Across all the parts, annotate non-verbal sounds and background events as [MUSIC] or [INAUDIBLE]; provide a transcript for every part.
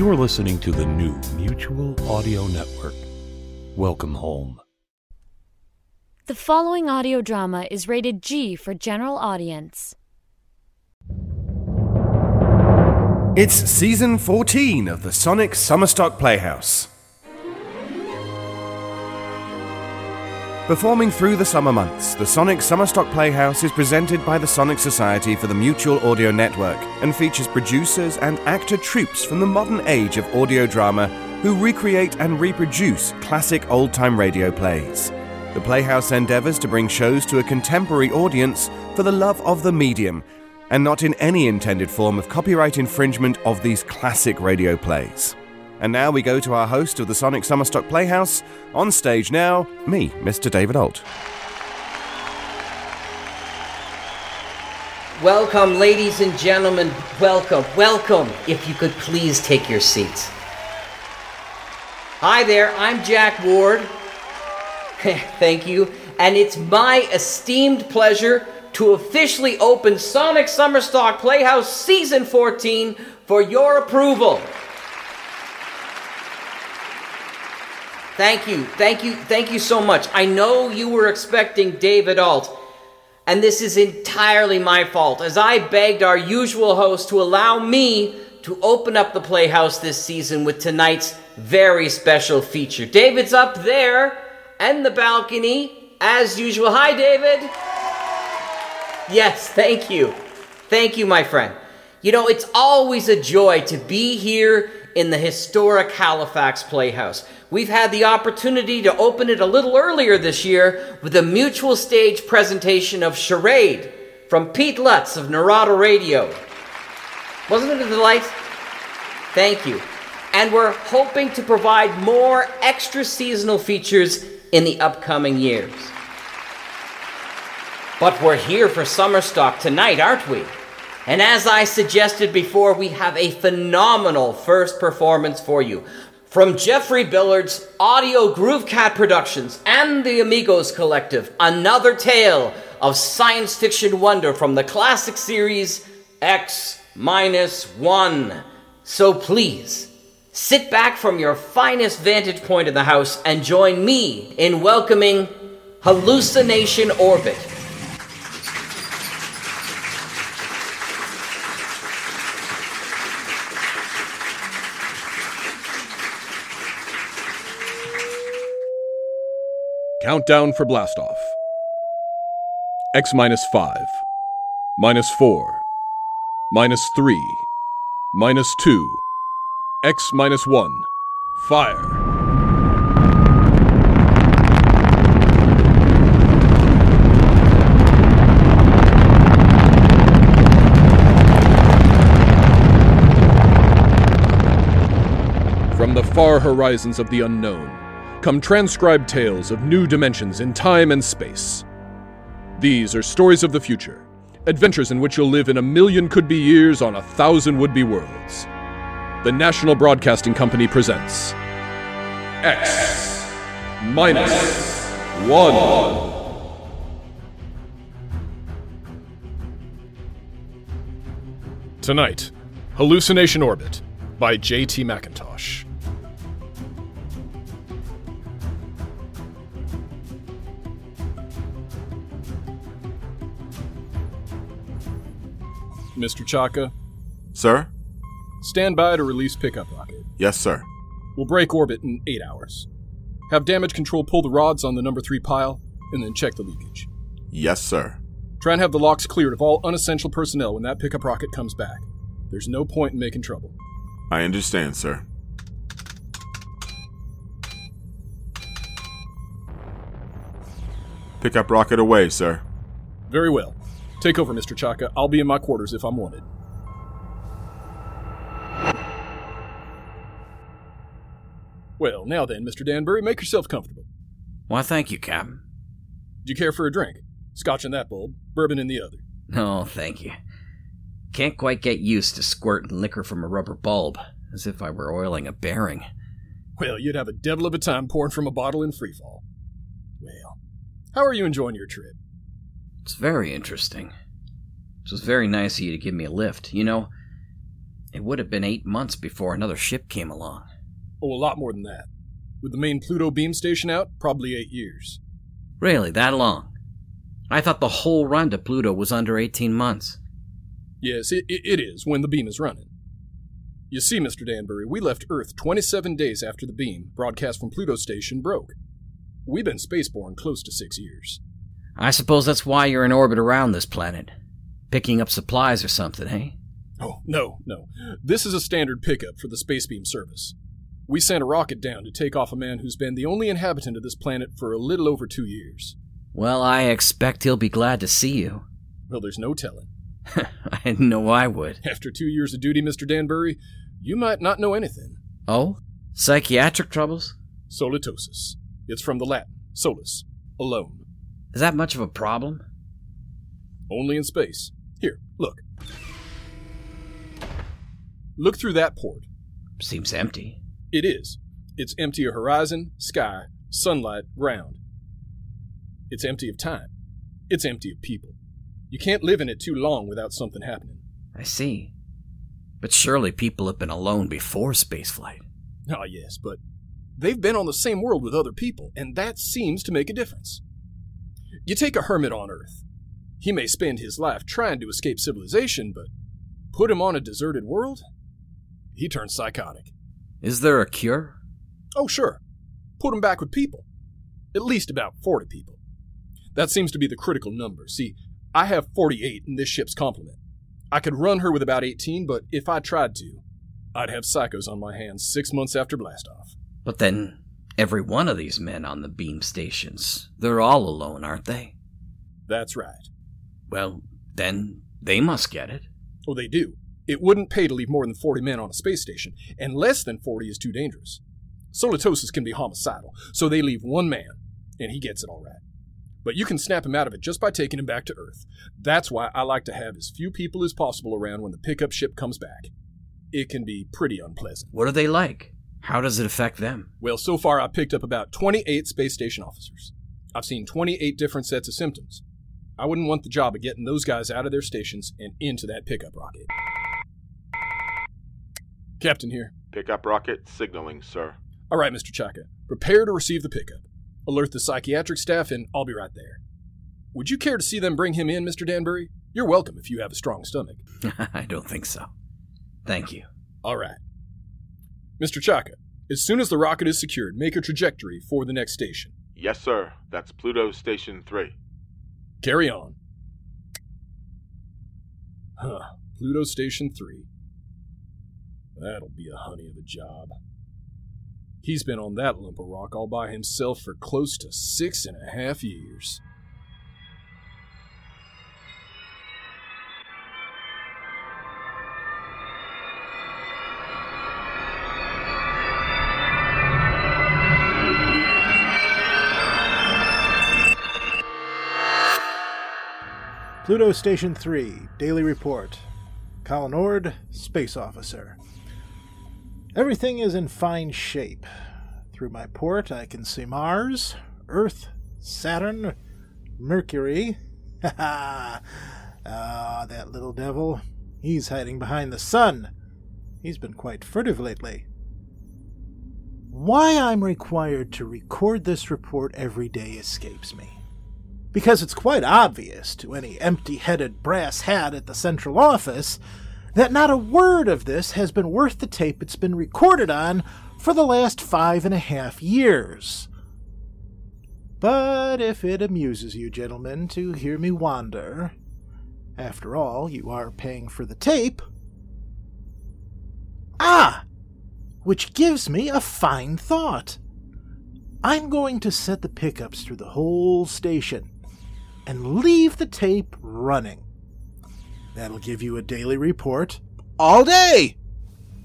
You are listening to the new Mutual Audio Network. Welcome home. The following audio drama is rated G for general audience. It's season 14 of the Sonic Summerstock Playhouse. Performing through the summer months, the Sonic Summerstock Playhouse is presented by the Sonic Society for the Mutual Audio Network and features producers and actor troupes from the modern age of audio drama who recreate and reproduce classic old time radio plays. The Playhouse endeavors to bring shows to a contemporary audience for the love of the medium and not in any intended form of copyright infringement of these classic radio plays. And now we go to our host of the Sonic Summerstock Playhouse. On stage now, me, Mr. David Alt. Welcome, ladies and gentlemen. Welcome, welcome. If you could please take your seats. Hi there, I'm Jack Ward. [LAUGHS] Thank you. And it's my esteemed pleasure to officially open Sonic Summerstock Playhouse Season 14 for your approval. Thank you, thank you, thank you so much. I know you were expecting David Alt, and this is entirely my fault, as I begged our usual host to allow me to open up the Playhouse this season with tonight's very special feature. David's up there and the balcony, as usual. Hi, David. Yes, thank you. Thank you, my friend. You know, it's always a joy to be here in the historic Halifax Playhouse. We've had the opportunity to open it a little earlier this year with a mutual stage presentation of Charade from Pete Lutz of Narada Radio. Wasn't it a delight? Thank you. And we're hoping to provide more extra seasonal features in the upcoming years. But we're here for Summerstock tonight, aren't we? And as I suggested before, we have a phenomenal first performance for you. From Jeffrey Billard's Audio Groove Cat Productions and the Amigos Collective, another tale of science fiction wonder from the classic series X minus one. So please, sit back from your finest vantage point in the house and join me in welcoming Hallucination Orbit. Countdown for blastoff. X minus 5. Minus 4. Minus 3. Minus 2. X minus 1. Fire. From the far horizons of the unknown come transcribed tales of new dimensions in time and space. These are stories of the future, adventures in which you'll live in a million could be years on a thousand would be worlds. The National Broadcasting Company presents X minus one. Tonight, Hallucination Orbit by J.T. McIntosh. Mr. Chaka, Sir? stand by to release pickup rocket. Yes, sir. We'll break orbit in eight hours. Have damage control pull the rods on the number three pile, and then check the leakage. Yes, sir. Try and have the locks cleared of all unessential personnel when that pickup rocket comes back. There's no point in making trouble. I understand, sir. Pickup rocket away, sir. Very well. Take over, Mr. Chaka. I'll be in my quarters if I'm wanted. Well, now then, Mr. Danbury, make yourself comfortable. Why, thank you, Captain. Do you care for a drink? Scotch in that bulb, bourbon in the other. No, thank you. Can't quite get used to squirting liquor from a rubber bulb, as if I were oiling a bearing. Well, you'd have a devil of a time pouring from a bottle in freefall. Well, how are you enjoying your trip? It's very interesting. It was very nice of you to give me a lift. You know, it would have been eight months before another ship came along. Oh, a lot more than that. With the main Pluto beam station out, probably eight years. Really, that long? I thought the whole run to Pluto was under 18 months. Yes, it, it is when the beam is running. You see, Mr. Danbury, we left Earth 27 days after the beam, broadcast from Pluto station, broke. We've been spaceborne close to six years. I suppose that's why you're in orbit around this planet. Picking up supplies or something, eh? Oh, no, no. This is a standard pickup for the space beam service. We sent a rocket down to take off a man who's been the only inhabitant of this planet for a little over two years. Well, I expect he'll be glad to see you. Well, there's no telling. [LAUGHS] I didn't know I would. After two years of duty, Mr. Danbury, you might not know anything. Oh? Psychiatric troubles? Solitosis. It's from the Latin, solus, alone. Is that much of a problem? Only in space. Here, look. Look through that port. Seems empty. It is. It's empty of horizon, sky, sunlight, ground. It's empty of time. It's empty of people. You can't live in it too long without something happening. I see. But surely people have been alone before spaceflight. Ah, yes, but they've been on the same world with other people, and that seems to make a difference. You take a hermit on Earth. He may spend his life trying to escape civilization, but put him on a deserted world? He turns psychotic. Is there a cure? Oh, sure. Put him back with people. At least about 40 people. That seems to be the critical number. See, I have 48 in this ship's complement. I could run her with about 18, but if I tried to, I'd have psychos on my hands six months after blastoff. But then, every one of these men on the beam stations, they're all alone, aren't they? That's right. Well, then they must get it. Oh, they do. It wouldn't pay to leave more than 40 men on a space station, and less than 40 is too dangerous. Solitosis can be homicidal, so they leave one man, and he gets it all right. But you can snap him out of it just by taking him back to Earth. That's why I like to have as few people as possible around when the pickup ship comes back. It can be pretty unpleasant. What are they like? How does it affect them? Well, so far I've picked up about 28 space station officers. I've seen 28 different sets of symptoms. I wouldn't want the job of getting those guys out of their stations and into that pickup rocket. Captain here. Pickup rocket signaling, sir. All right, Mr. Chaka. Prepare to receive the pickup. Alert the psychiatric staff, and I'll be right there. Would you care to see them bring him in, Mr. Danbury? You're welcome if you have a strong stomach. [LAUGHS] I don't think so. Thank you. All right. Mr. Chaka, as soon as the rocket is secured, make a trajectory for the next station. Yes, sir. That's Pluto Station 3. Carry on. Huh. Pluto Station 3. That'll be a honey of a job. He's been on that lump of rock all by himself for close to six and a half years. Pluto Station 3, Daily Report. Colin Ord, Space Officer. Everything is in fine shape. Through my port, I can see Mars, Earth, Saturn, Mercury. [LAUGHS] Ha ha! Ah, that little devil. He's hiding behind the sun. He's been quite furtive lately. Why I'm required to record this report every day escapes me. Because it's quite obvious to any empty headed brass hat at the central office that not a word of this has been worth the tape it's been recorded on for the last five and a half years. But if it amuses you, gentlemen, to hear me wander, after all, you are paying for the tape. Ah! Which gives me a fine thought. I'm going to set the pickups through the whole station and leave the tape running. That'll give you a daily report all day.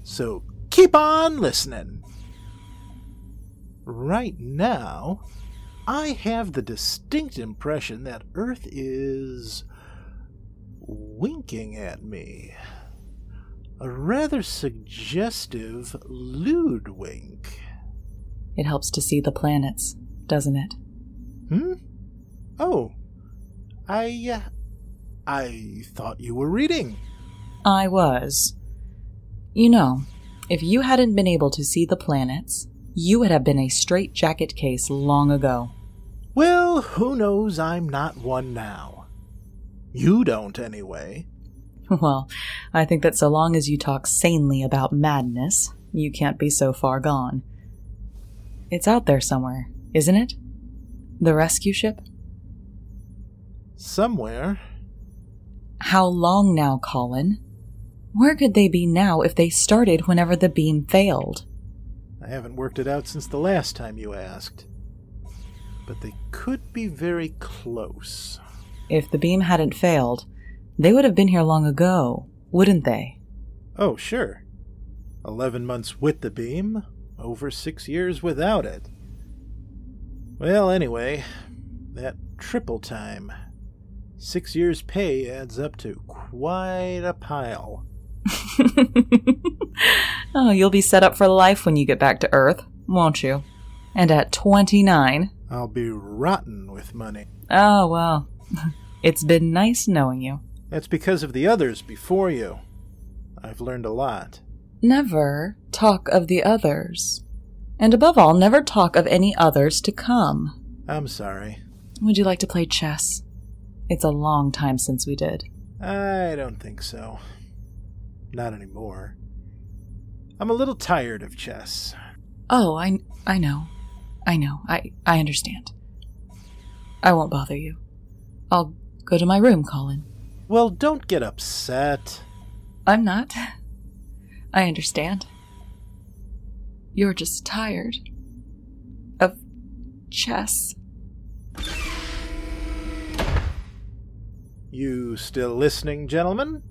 So keep on listening. Right now, I have the distinct impression that Earth is winking at me. A rather suggestive lewd wink. It helps to see the planets, doesn't it? Hmm? Oh, I. Uh, I thought you were reading. I was. You know, if you hadn't been able to see the planets, you would have been a straight jacket case long ago. Well, who knows I'm not one now. You don't, anyway. [LAUGHS] Well, I think that so long as you talk sanely about madness, you can't be so far gone. It's out there somewhere, isn't it? The rescue ship? Somewhere. How long now, Colin? Where could they be now if they started whenever the beam failed? I haven't worked it out since the last time you asked. But they could be very close. If the beam hadn't failed, they would have been here long ago, wouldn't they? Oh, sure. Eleven months with the beam, over six years without it. Well, anyway, that triple time. Six years' pay adds up to quite a pile. [LAUGHS] oh, you'll be set up for life when you get back to Earth, won't you? And at 29. I'll be rotten with money. Oh, well. [LAUGHS] It's been nice knowing you. That's because of the others before you. I've learned a lot. Never talk of the others. And above all, never talk of any others to come. I'm sorry. Would you like to play chess? It's a long time since we did. I don't think so. Not anymore. I'm a little tired of chess. Oh, I I know. I know. I I understand. I won't bother you. I'll go to my room, Colin. Well, don't get upset. I'm not. I understand. You're just tired of chess. You still listening, gentlemen?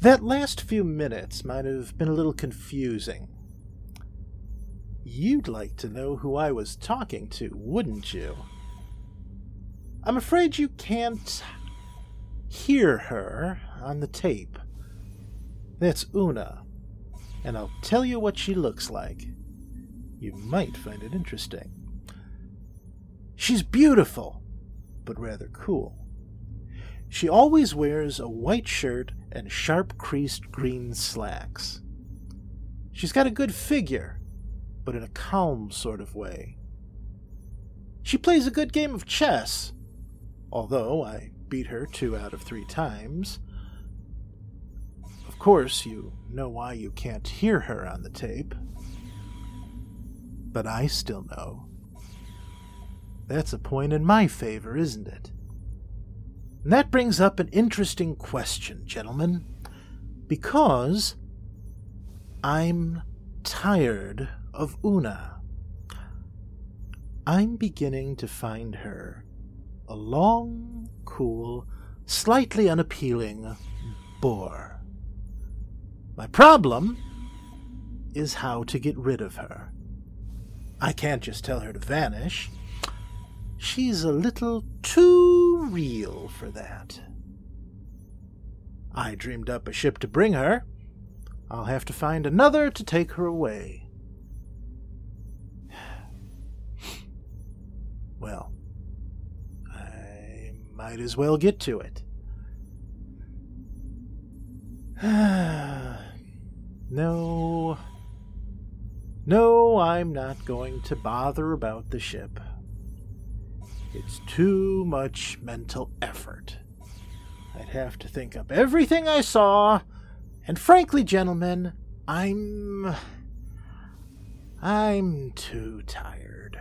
That last few minutes might have been a little confusing. You'd like to know who I was talking to, wouldn't you? I'm afraid you can't hear her on the tape. That's Una, and I'll tell you what she looks like. You might find it interesting. She's beautiful, but rather cool. She always wears a white shirt and sharp creased green slacks. She's got a good figure, but in a calm sort of way. She plays a good game of chess, although I beat her two out of three times. Of course, you know why you can't hear her on the tape. But I still know. That's a point in my favor, isn't it? And that brings up an interesting question, gentlemen, because I'm tired of Una. I'm beginning to find her a long, cool, slightly unappealing bore. My problem is how to get rid of her. I can't just tell her to vanish. She's a little too real for that. I dreamed up a ship to bring her. I'll have to find another to take her away. [SIGHS] Well, I might as well get to it. [SIGHS] no. No, I'm not going to bother about the ship. It's too much mental effort. I'd have to think up everything I saw, and frankly, gentlemen, I'm. I'm too tired.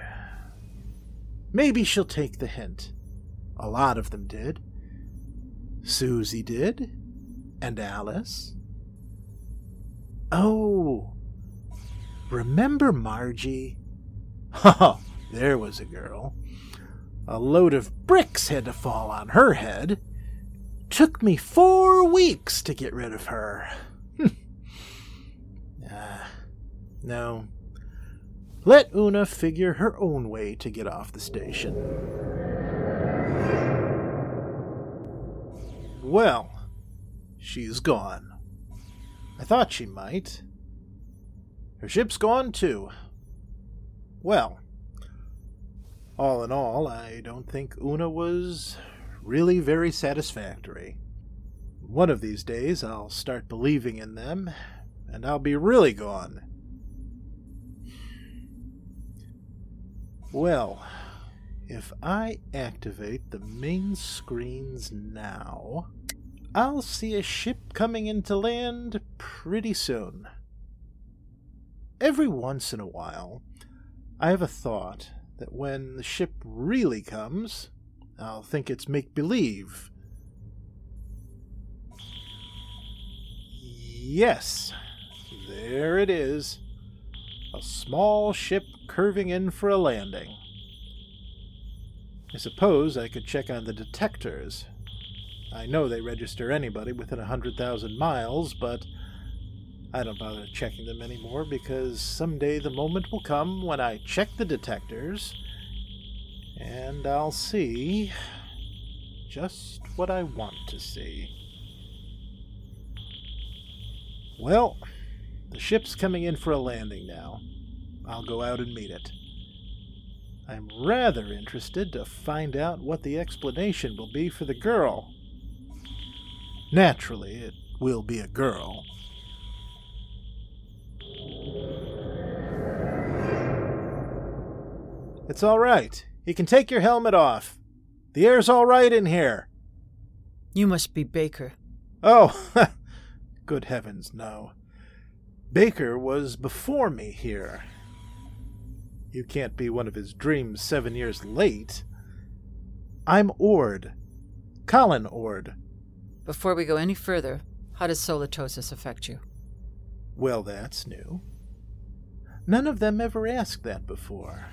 Maybe she'll take the hint. A lot of them did. Susie did, and Alice. Oh, remember Margie? Ha! [LAUGHS] there was a girl. A load of bricks had to fall on her head. Took me four weeks to get rid of her. uh, [LAUGHS] no. Let Una figure her own way to get off the station. Well, she's gone. I thought she might. Her ship's gone too. Well, all in all, I don't think Una was really very satisfactory. One of these days I'll start believing in them, and I'll be really gone. Well, if I activate the main screens now, I'll see a ship coming into land pretty soon. Every once in a while, I have a thought that when the ship really comes, I'll think it's make believe. Yes, there it is. A small ship curving in for a landing. I suppose I could check on the detectors. I know they register anybody within a hundred thousand miles, but I don't bother checking them anymore because someday the moment will come when I check the detectors and I'll see just what I want to see. Well, the ship's coming in for a landing now. I'll go out and meet it. I'm rather interested to find out what the explanation will be for the girl. Naturally, it will be a girl. It's all right. You can take your helmet off. The air's all right in here. You must be Baker. Oh, [LAUGHS] good heavens, no. Baker was before me here. You can't be one of his dreams seven years late. I'm Ord. Colin Ord. Before we go any further, how does solitosis affect you? Well, that's new. None of them ever asked that before.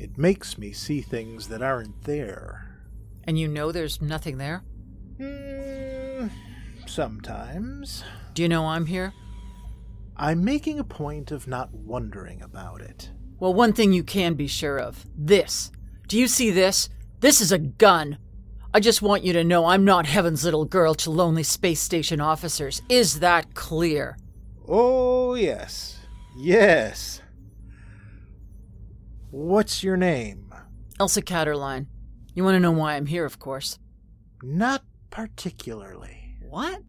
It makes me see things that aren't there. And you know there's nothing there? Mm, sometimes. Do you know I'm here? I'm making a point of not wondering about it. Well, one thing you can be sure of this. Do you see this? This is a gun. I just want you to know I'm not Heaven's little girl to lonely space station officers. Is that clear? Oh, yes. Yes. What's your name? Elsa Catterline. You want to know why I'm here, of course. Not particularly. What?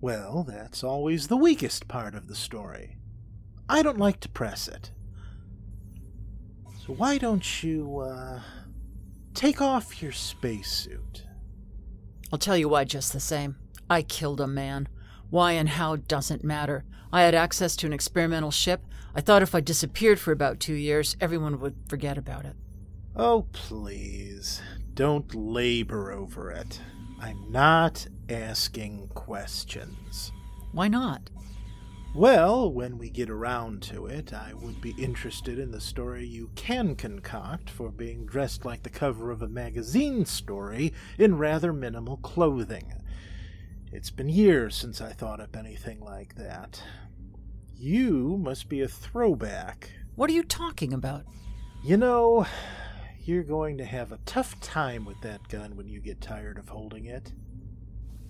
Well, that's always the weakest part of the story. I don't like to press it. So why don't you, uh, take off your spacesuit? I'll tell you why just the same. I killed a man. Why and how doesn't matter. I had access to an experimental ship. I thought if I disappeared for about two years, everyone would forget about it. Oh, please. Don't labor over it. I'm not asking questions. Why not? Well, when we get around to it, I would be interested in the story you can concoct for being dressed like the cover of a magazine story in rather minimal clothing. It's been years since I thought up anything like that. You must be a throwback. What are you talking about? You know, you're going to have a tough time with that gun when you get tired of holding it.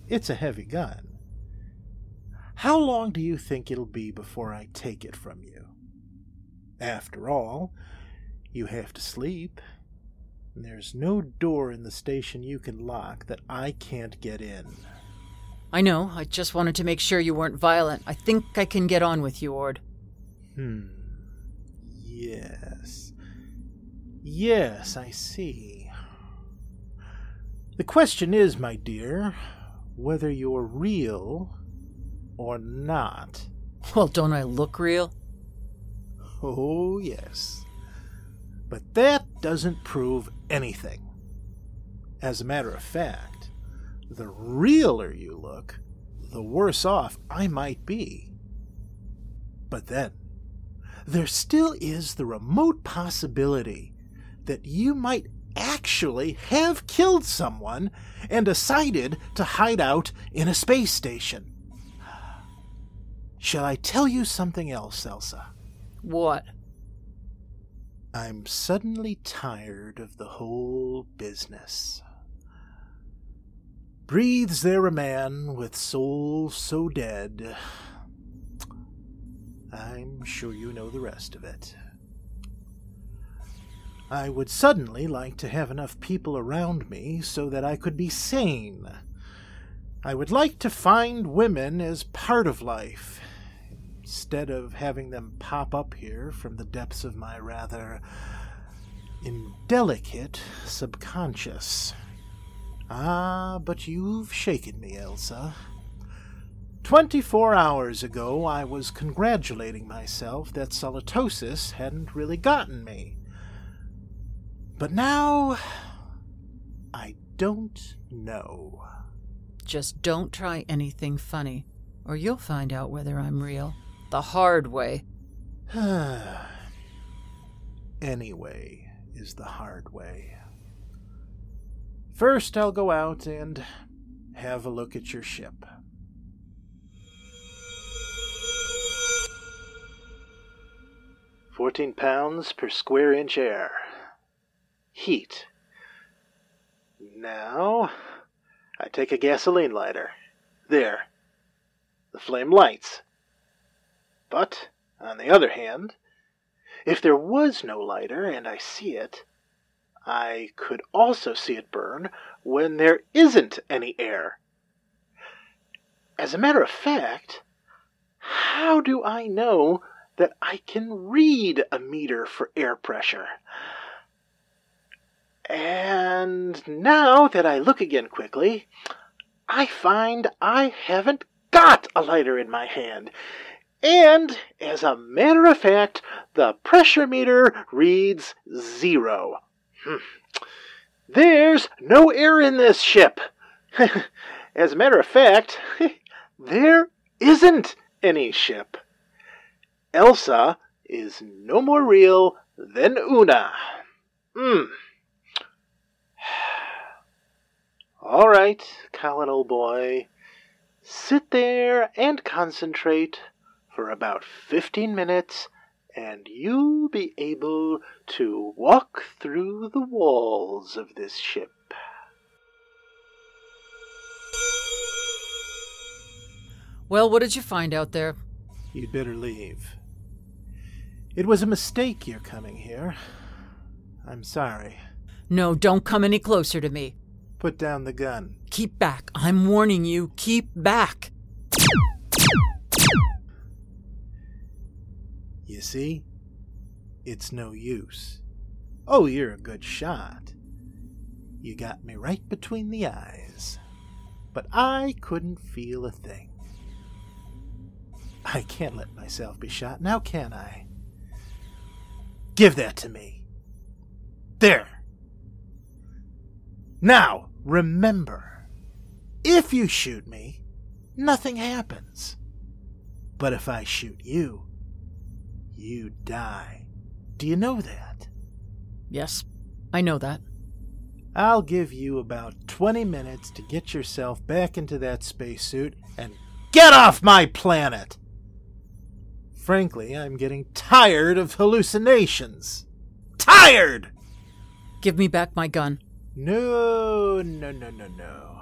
It's a heavy gun. How long do you think it'll be before I take it from you? After all, you have to sleep. And there's no door in the station you can lock that I can't get in. I know. I just wanted to make sure you weren't violent. I think I can get on with you, Ord. Hmm. Yes. Yes, I see. The question is, my dear, whether you're real or not. Well, don't I look real? Oh, yes. But that doesn't prove anything. As a matter of fact, the realer you look, the worse off I might be. But then, there still is the remote possibility that you might actually have killed someone and decided to hide out in a space station. Shall I tell you something else, Elsa? What? I'm suddenly tired of the whole business. Breathes there a man with soul so dead? I'm sure you know the rest of it. I would suddenly like to have enough people around me so that I could be sane. I would like to find women as part of life, instead of having them pop up here from the depths of my rather indelicate subconscious. Ah, but you've shaken me, Elsa. Twenty four hours ago, I was congratulating myself that solitosis hadn't really gotten me. But now, I don't know. Just don't try anything funny, or you'll find out whether I'm real. The hard way. [SIGHS] anyway is the hard way. First, I'll go out and have a look at your ship. Fourteen pounds per square inch air. Heat. Now, I take a gasoline lighter. There. The flame lights. But, on the other hand, if there was no lighter and I see it, I could also see it burn when there isn't any air. As a matter of fact, how do I know that I can read a meter for air pressure? And now that I look again quickly, I find I haven't got a lighter in my hand. And, as a matter of fact, the pressure meter reads zero. Hmm. There's no air in this ship. [LAUGHS] as a matter of fact, [LAUGHS] there isn't any ship. Elsa is no more real than Una. Hmm. [SIGHS] All right, Colin, old boy. Sit there and concentrate for about 15 minutes, and you'll be able to walk through the walls of this ship. Well, what did you find out there? You'd better leave. It was a mistake your coming here. I'm sorry. No, don't come any closer to me. Put down the gun. Keep back. I'm warning you. Keep back. See? It's no use. Oh, you're a good shot. You got me right between the eyes. But I couldn't feel a thing. I can't let myself be shot now, can I? Give that to me. There. Now, remember, if you shoot me, nothing happens. But if I shoot you, you die. Do you know that? Yes, I know that. I'll give you about 20 minutes to get yourself back into that spacesuit and get off my planet! Frankly, I'm getting tired of hallucinations. Tired! Give me back my gun. No, no, no, no, no.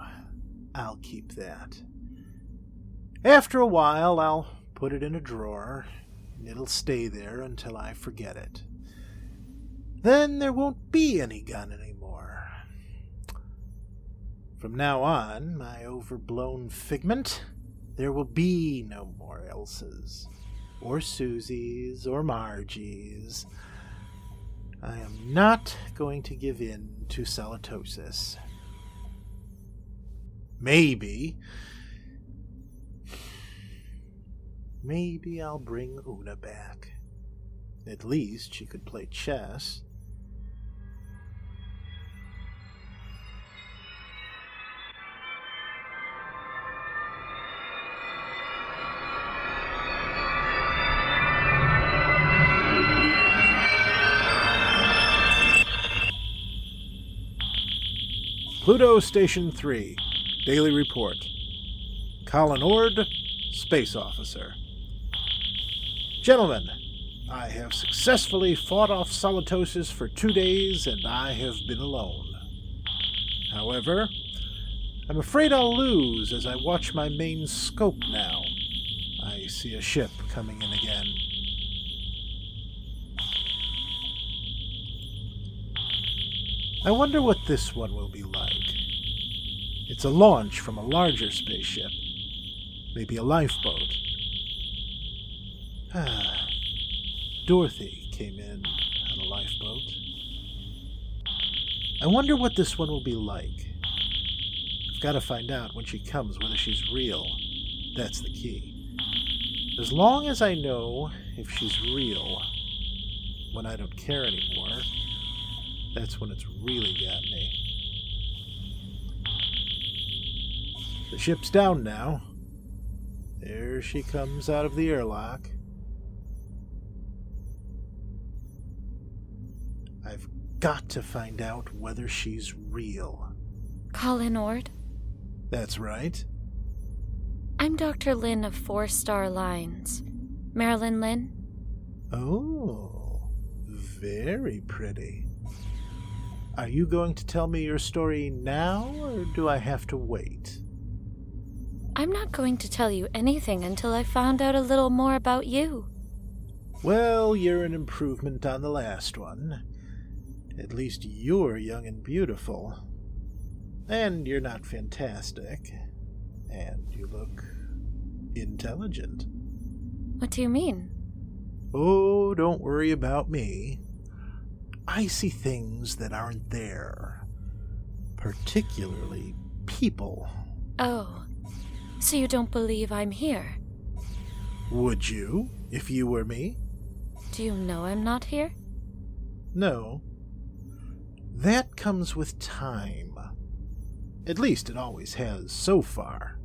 I'll keep that. After a while, I'll put it in a drawer. It'll stay there until I forget it. Then there won't be any gun anymore. From now on, my overblown figment, there will be no more Elsas, or Susies, or Margies. I am not going to give in to solitosis. Maybe. Maybe I'll bring Una back. At least she could play chess. Pluto Station 3, Daily Report. Colin Ord, Space Officer. Gentlemen, I have successfully fought off Solitosis for two days, and I have been alone. However, I'm afraid I'll lose as I watch my main scope now. I see a ship coming in again. I wonder what this one will be like. It's a launch from a larger spaceship. Maybe a lifeboat. [SIGHS] Dorothy came in on a lifeboat. I wonder what this one will be like. I've got to find out when she comes whether she's real. That's the key. As long as I know if she's real, when I don't care anymore, that's when it's really got me. The ship's down now. There she comes out of the airlock. Got to find out whether she's real. Colin Ord? That's right. I'm Dr. Lynn of Four Star Lines. Marilyn Lynn? Oh, very pretty. Are you going to tell me your story now, or do I have to wait? I'm not going to tell you anything until I found out a little more about you. Well, you're an improvement on the last one. At least you're young and beautiful. And you're not fantastic. And you look intelligent. What do you mean? Oh, don't worry about me. I see things that aren't there, particularly people. Oh, so you don't believe I'm here? Would you, if you were me? Do you know I'm not here? No. That comes with time. At least it always has so far.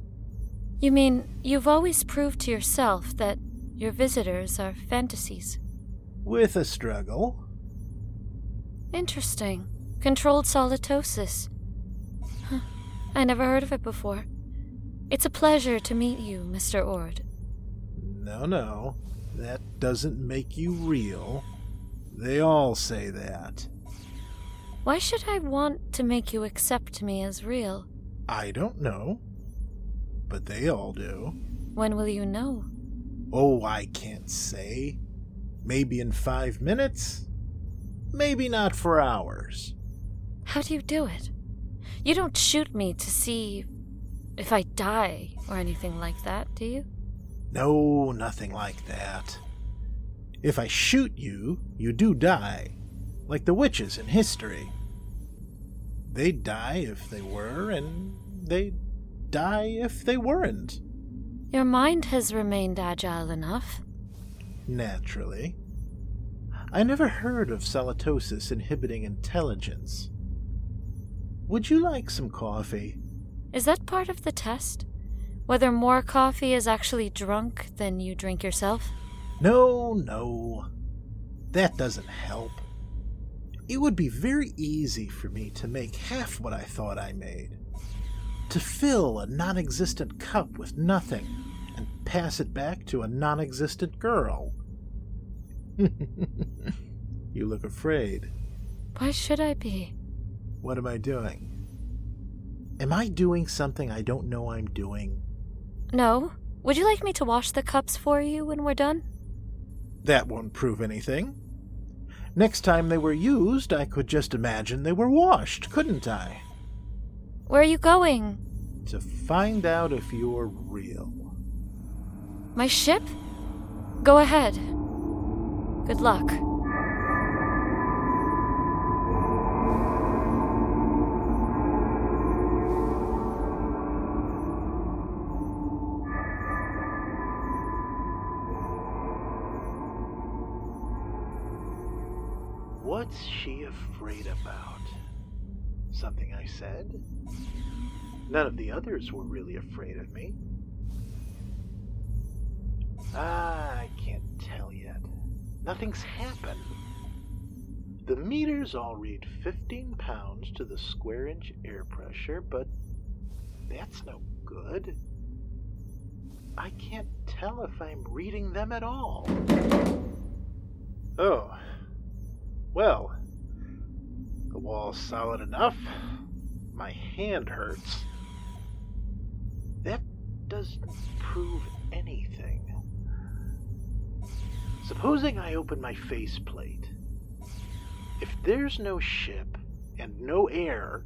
You mean you've always proved to yourself that your visitors are fantasies? With a struggle. Interesting. Controlled solitosis. I never heard of it before. It's a pleasure to meet you, Mr. Ord. No, no. That doesn't make you real. They all say that. Why should I want to make you accept me as real? I don't know. But they all do. When will you know? Oh, I can't say. Maybe in five minutes? Maybe not for hours. How do you do it? You don't shoot me to see if I die or anything like that, do you? No, nothing like that. If I shoot you, you do die, like the witches in history. They'd die if they were, and they'd die if they weren't. Your mind has remained agile enough. Naturally. I never heard of solitosis inhibiting intelligence. Would you like some coffee? Is that part of the test? Whether more coffee is actually drunk than you drink yourself? No, no. That doesn't help. It would be very easy for me to make half what I thought I made. To fill a non existent cup with nothing and pass it back to a non existent girl. [LAUGHS] you look afraid. Why should I be? What am I doing? Am I doing something I don't know I'm doing? No. Would you like me to wash the cups for you when we're done? That won't prove anything. Next time they were used, I could just imagine they were washed, couldn't I? Where are you going? To find out if you're real. My ship? Go ahead. Good luck. What's she afraid about? Something I said? None of the others were really afraid of me. Ah, I can't tell yet. Nothing's happened. The meters all read 15 pounds to the square inch air pressure, but that's no good. I can't tell if I'm reading them at all. Oh. Well, the wall's solid enough. My hand hurts. That doesn't prove anything. Supposing I open my faceplate. If there's no ship and no air,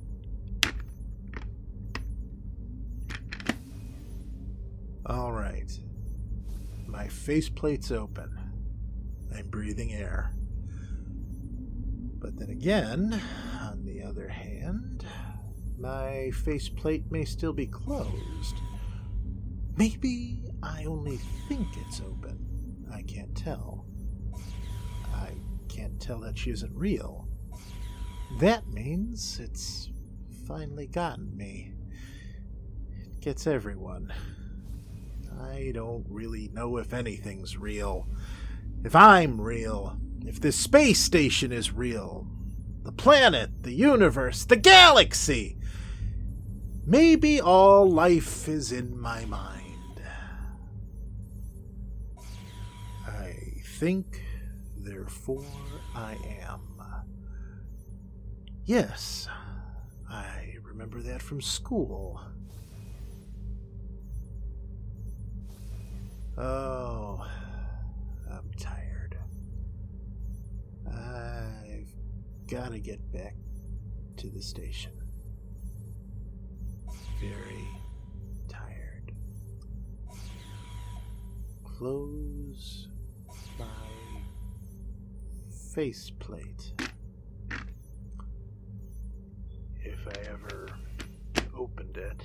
All right. My faceplate's open. I'm breathing air. But then again, on the other hand, my faceplate may still be closed. Maybe I only think it's open. I can't tell. I can't tell that she isn't real. That means it's finally gotten me. It gets everyone. I don't really know if anything's real. If I'm real, if this space station is real, the planet, the universe, the galaxy. Maybe all life is in my mind. I think, therefore I am. Yes, I remember that from school. Oh, I'm tired. I've got to get back to the station. Very tired. Close my faceplate. If I ever opened it.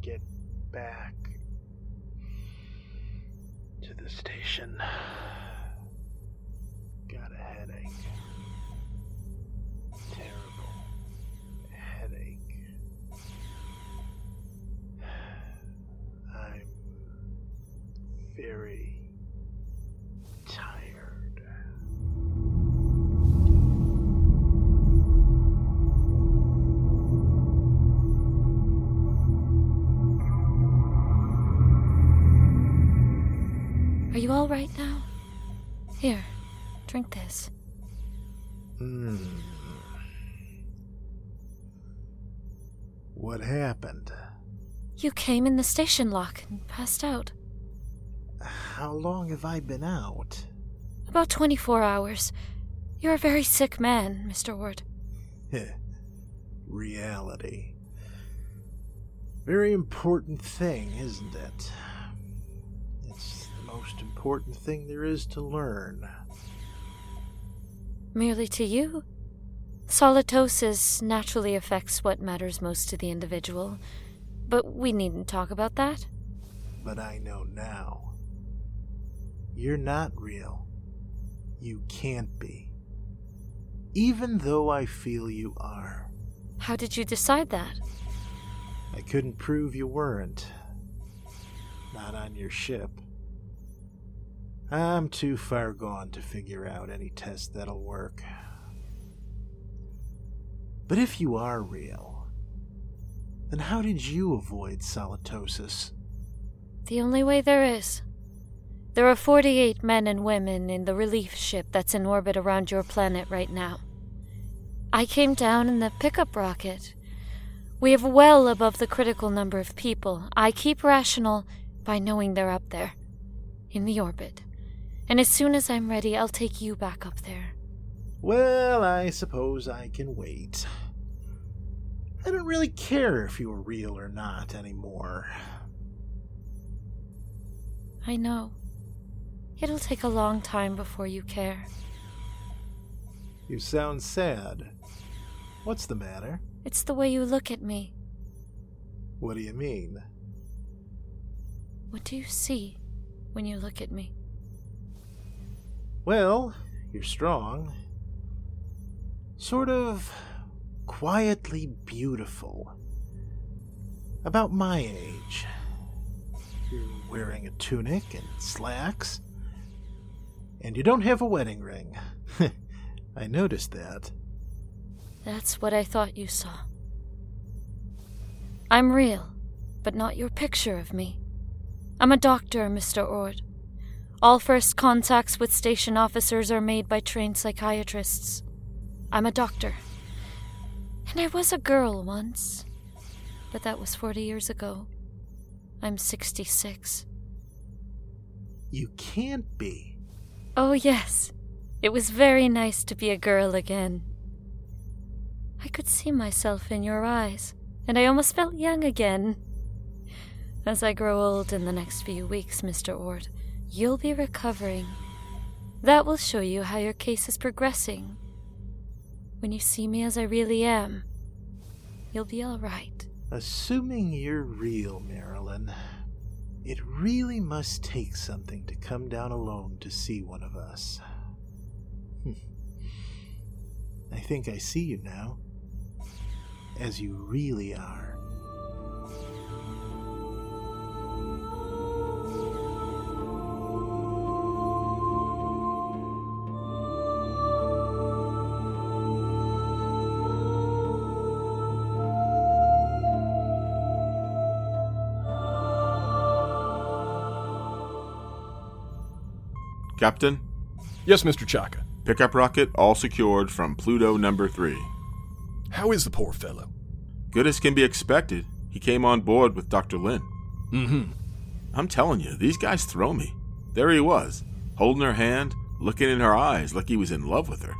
Get back to the station. Got a headache. Terrible headache. I'm very Are you all right now? Here, drink this. Hmm. What happened? You came in the station lock and passed out. How long have I been out? About 24 hours. You're a very sick man, Mr. Ord. Reality. Very important thing, isn't it? It's the most important thing there is to learn. Merely to you? Solitosis naturally affects what matters most to the individual, but we needn't talk about that. But I know now. You're not real. You can't be. Even though I feel you are. How did you decide that? I couldn't prove you weren't. Not on your ship. I'm too far gone to figure out any test that'll work. But if you are real, then how did you avoid solitosis? The only way there is. There are 48 men and women in the relief ship that's in orbit around your planet right now. I came down in the pickup rocket. We have well above the critical number of people. I keep rational by knowing they're up there, in the orbit. And as soon as I'm ready, I'll take you back up there. Well, I suppose I can wait. I don't really care if you were real or not anymore. I know. It'll take a long time before you care. You sound sad. What's the matter? It's the way you look at me. What do you mean? What do you see when you look at me? Well, you're strong. Sort of quietly beautiful. About my age. You're wearing a tunic and slacks. And you don't have a wedding ring. [LAUGHS] I noticed that. That's what I thought you saw. I'm real, but not your picture of me. I'm a doctor, Mr. Ord. All first contacts with station officers are made by trained psychiatrists. I'm a doctor. And I was a girl once. But that was 40 years ago. I'm 66. You can't be. Oh, yes. It was very nice to be a girl again. I could see myself in your eyes, and I almost felt young again. As I grow old in the next few weeks, Mr. Ord, you'll be recovering. That will show you how your case is progressing. When you see me as I really am, you'll be all right. Assuming you're real, Marilyn, it really must take something to come down alone to see one of us. Hmm. I think I see you now, as you really are. Captain, Yes, Mr. Chaka. pickup rocket all secured from Pluto number 3. How is the poor fellow? Good as can be expected. He came on board with Dr. Lin. Mm-hmm. I'm telling you, these guys throw me. There he was, holding her hand, looking in her eyes like he was in love with her.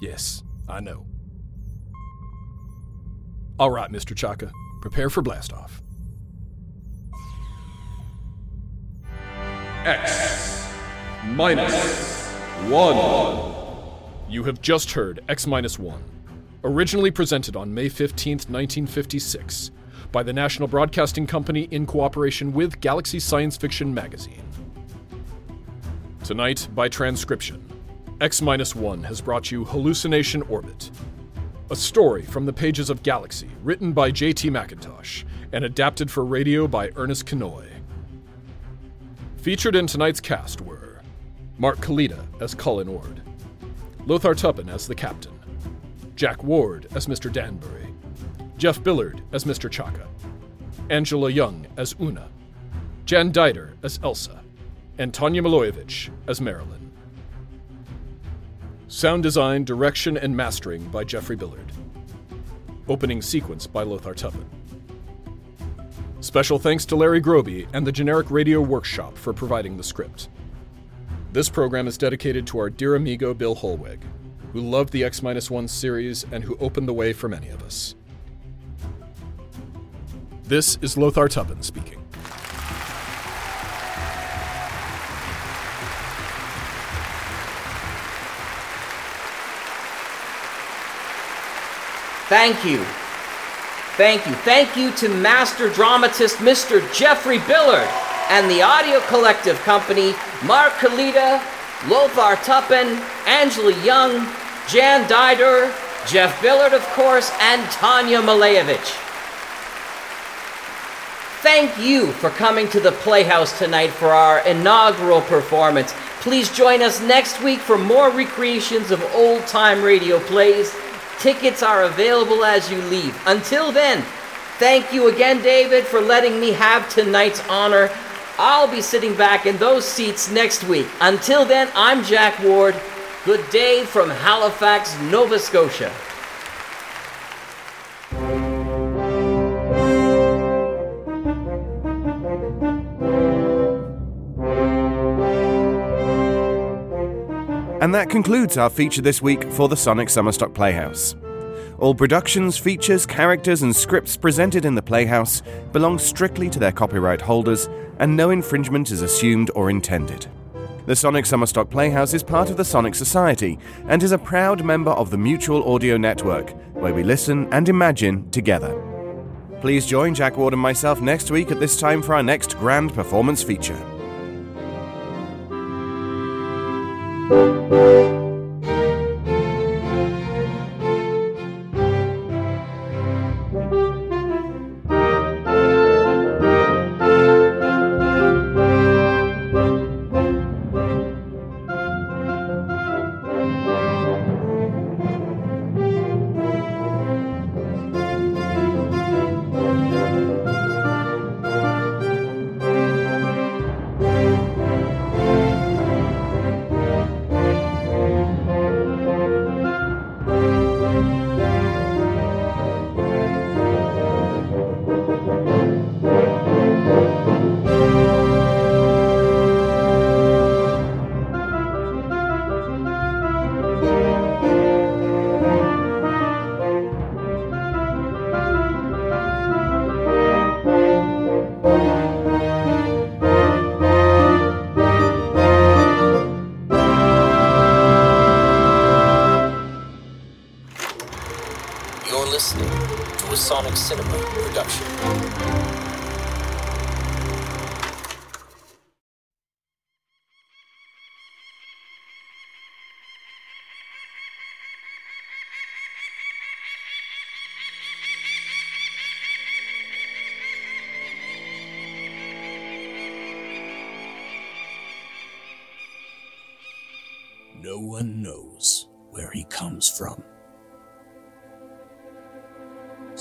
Yes, I know. All right, Mr. Chaka. Prepare for blastoff. X minus one. You have just heard X minus one, originally presented on May 15th, 1956, by the National Broadcasting Company in cooperation with Galaxy Science Fiction Magazine. Tonight, by transcription, X minus one has brought you Hallucination Orbit, a story from the pages of Galaxy, written by J.T. McIntosh and adapted for radio by Ernest Kinoy. Featured in tonight's cast were Mark Kalita as Colin Ord, Lothar Tuppen as the Captain, Jack Ward as Mr. Danbury, Jeff Billard as Mr. Chaka, Angela Young as Una, Jan Dieter as Elsa, and Tanya Milojevic as Marilyn. Sound design, direction, and mastering by Jeffrey Billard. Opening sequence by Lothar Tuppen. Special thanks to Larry Groebe and the Generic Radio Workshop for providing the script. This program is dedicated to our dear amigo Bill Holweg, who loved the X 1 series and who opened the way for many of us. This is Lothar Tuppen speaking. Thank you. Thank you. Thank you to master dramatist Mr. Jeffrey Billard and the Audio Collective Company, Mark Kalita, Lothar Tuppen, Angela Young, Jan Dieter, Jeff Billard, of course, and Tanya Malevich. Thank you for coming to the Playhouse tonight for our inaugural performance. Please join us next week for more recreations of old time radio plays. Tickets are available as you leave. Until then, thank you again, David, for letting me have tonight's honor. I'll be sitting back in those seats next week. Until then, I'm Jack Ward. Good day from Halifax, Nova Scotia. And that concludes our feature this week for the Sonic Summerstock Playhouse. All productions, features, characters, and scripts presented in the Playhouse belong strictly to their copyright holders, and no infringement is assumed or intended. The Sonic Summerstock Playhouse is part of the Sonic Society and is a proud member of the Mutual Audio Network, where we listen and imagine together. Please join Jack Ward and myself next week at this time for our next grand performance feature. Cinema production. No one knows where he comes from.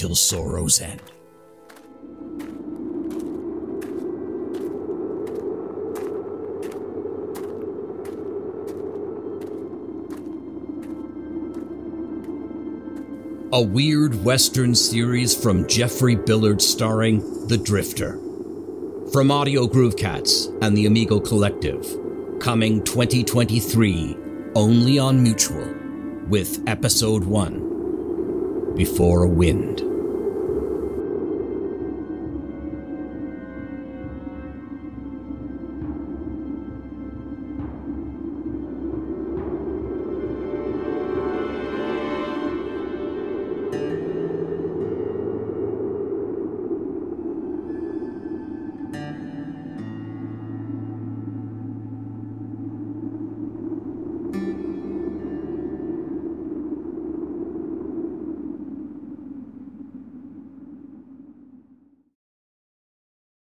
till sorrow's end. A weird Western series from Jeffrey Billard starring The Drifter. From Audio Groove Cats and the Amigo Collective. Coming 2023, only on Mutual, with Episode 1 Before a Wind.